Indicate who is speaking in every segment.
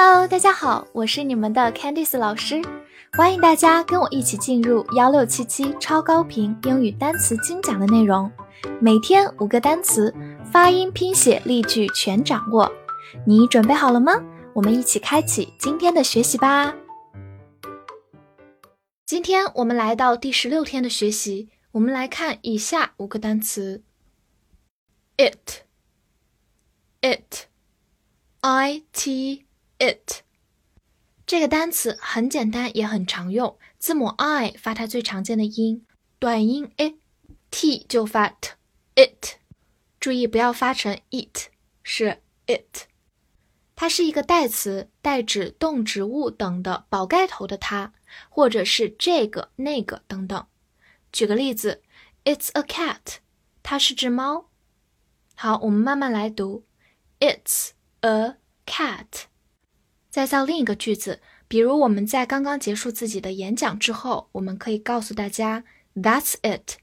Speaker 1: Hello，大家好，我是你们的 Candice 老师，欢迎大家跟我一起进入幺六七七超高频英语单词精讲的内容，每天五个单词，发音、拼写、例句全掌握。你准备好了吗？我们一起开启今天的学习吧。今天我们来到第十六天的学习，我们来看以下五个单词：it，it，i t。It 这个单词很简单，也很常用。字母 i 发它最常见的音，短音 a，t 就发 t。it，注意不要发成 it，是 it。它是一个代词，代指动植物等的宝盖头的它，或者是这个、那个等等。举个例子，It's a cat，它是只猫。好，我们慢慢来读，It's a cat。再造另一个句子，比如我们在刚刚结束自己的演讲之后，我们可以告诉大家，That's it，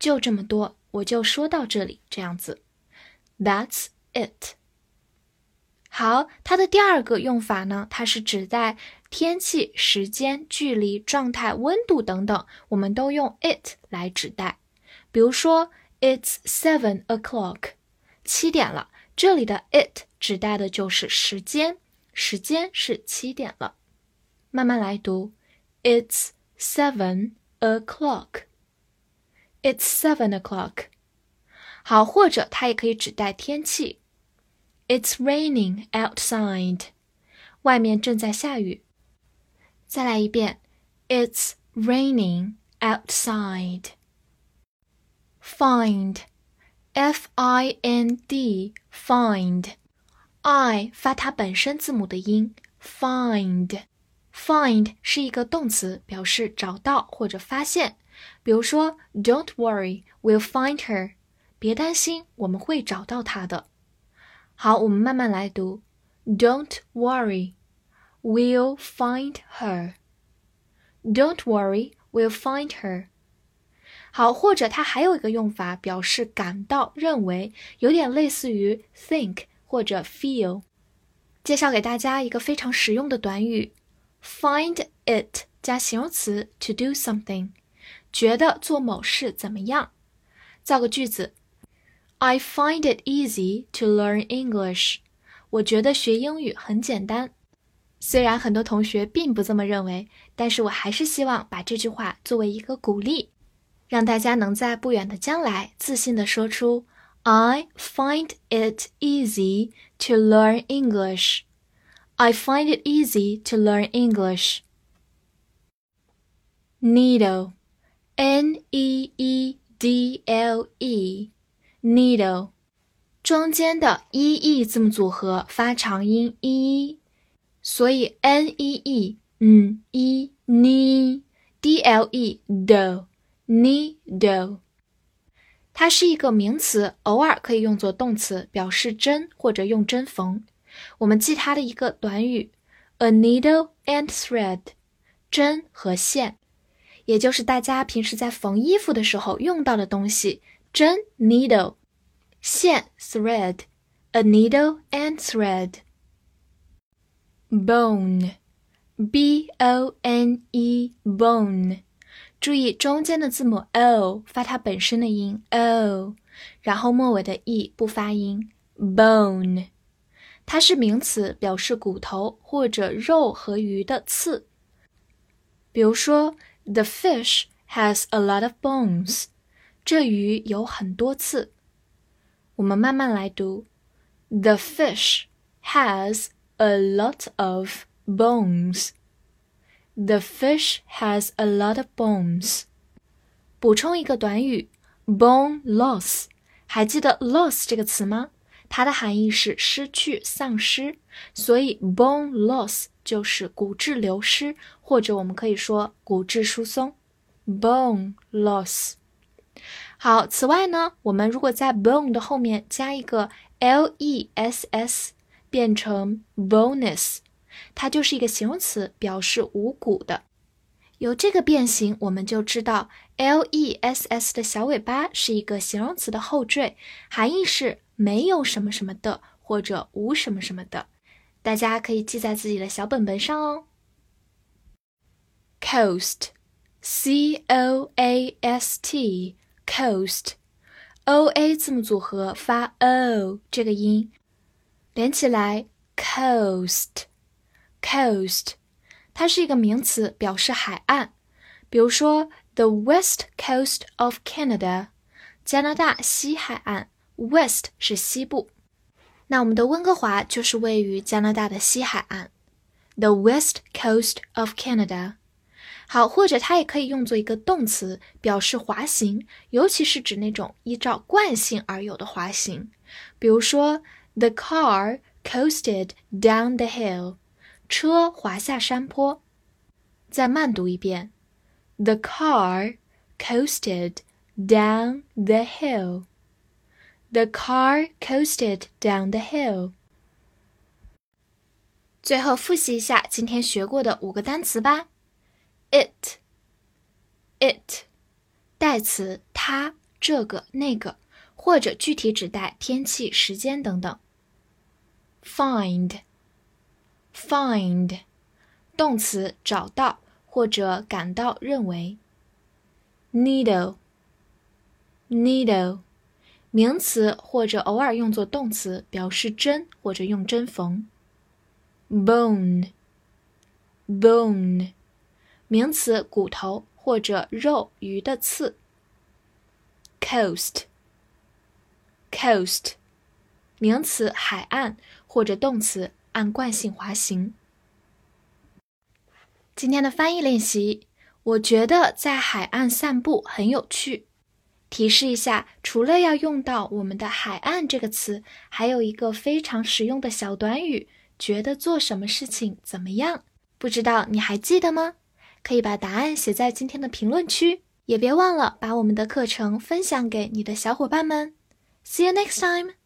Speaker 1: 就这么多，我就说到这里，这样子，That's it。好，它的第二个用法呢，它是指代天气、时间、距离、状态、温度等等，我们都用 it 来指代。比如说，It's seven o'clock，七点了，这里的 it 指代的就是时间。时间是七点了，慢慢来读。It's seven o'clock. It's seven o'clock. 好，或者它也可以指代天气。It's raining outside. 外面正在下雨。再来一遍。It's raining outside. Find, F-I-N-D, find. I N D. Find. i 发它本身字母的音，find，find 是一个动词，表示找到或者发现。比如说，Don't worry, we'll find her。别担心，我们会找到她的。好，我们慢慢来读，Don't worry, we'll find her。Don't worry, we'll find her。好，或者它还有一个用法，表示感到、认为，有点类似于 think。或者 feel，介绍给大家一个非常实用的短语：find it 加形容词 to do something，觉得做某事怎么样？造个句子：I find it easy to learn English。我觉得学英语很简单。虽然很多同学并不这么认为，但是我还是希望把这句话作为一个鼓励，让大家能在不远的将来自信地说出。I find it easy to learn English. I find it easy to learn English. Needle, N E E D L E, needle，中间的 e e 字母组合发长音 e，所以 n e e 嗯 e ne d l e do needle。 它是一个名词，偶尔可以用作动词，表示针或者用针缝。我们记它的一个短语：a needle and thread，针和线，也就是大家平时在缝衣服的时候用到的东西。针 needle，线 thread，a needle and thread。bone，b o n e bone。注意中间的字母 o 发它本身的音 o，然后末尾的 e 不发音。bone，它是名词，表示骨头或者肉和鱼的刺。比如说，The fish has a lot of bones。这鱼有很多刺。我们慢慢来读，The fish has a lot of bones。The fish has a lot of bones。补充一个短语，bone loss。还记得 loss 这个词吗？它的含义是失去、丧失，所以 bone loss 就是骨质流失，或者我们可以说骨质疏松。bone loss。好，此外呢，我们如果在 bone 的后面加一个 l e s s，变成 bonus。它就是一个形容词，表示无骨的。有这个变形，我们就知道 l e s s 的小尾巴是一个形容词的后缀，含义是没有什么什么的或者无什么什么的。大家可以记在自己的小本本上哦。Coast，C O A S T，coast，O A 字母组合发 O 这个音，连起来 Coast coast，coast，它是一个名词，表示海岸。比如说，the west coast of Canada，加拿大西海岸，west 是西部。那我们的温哥华就是位于加拿大的西海岸，the west coast of Canada。好，或者它也可以用作一个动词，表示滑行，尤其是指那种依照惯性而有的滑行。比如说，the car coasted down the hill， 车滑下山坡。再慢读一遍。The car coasted down the hill. The car coasted down the hill. 最后复习一下今天学过的五个单词吧。It, it，代词它、这个、那个，或者具体指代天气、时间等等。Find, find，动词找到。或者感到认为，needle，needle，名词或者偶尔用作动词，表示针或者用针缝。bone，bone，名词骨头或者肉鱼的刺。coast，coast，名词海岸或者动词按惯性滑行。今天的翻译练习，我觉得在海岸散步很有趣。提示一下，除了要用到我们的“海岸”这个词，还有一个非常实用的小短语，觉得做什么事情怎么样？不知道你还记得吗？可以把答案写在今天的评论区，也别忘了把我们的课程分享给你的小伙伴们。See you next time.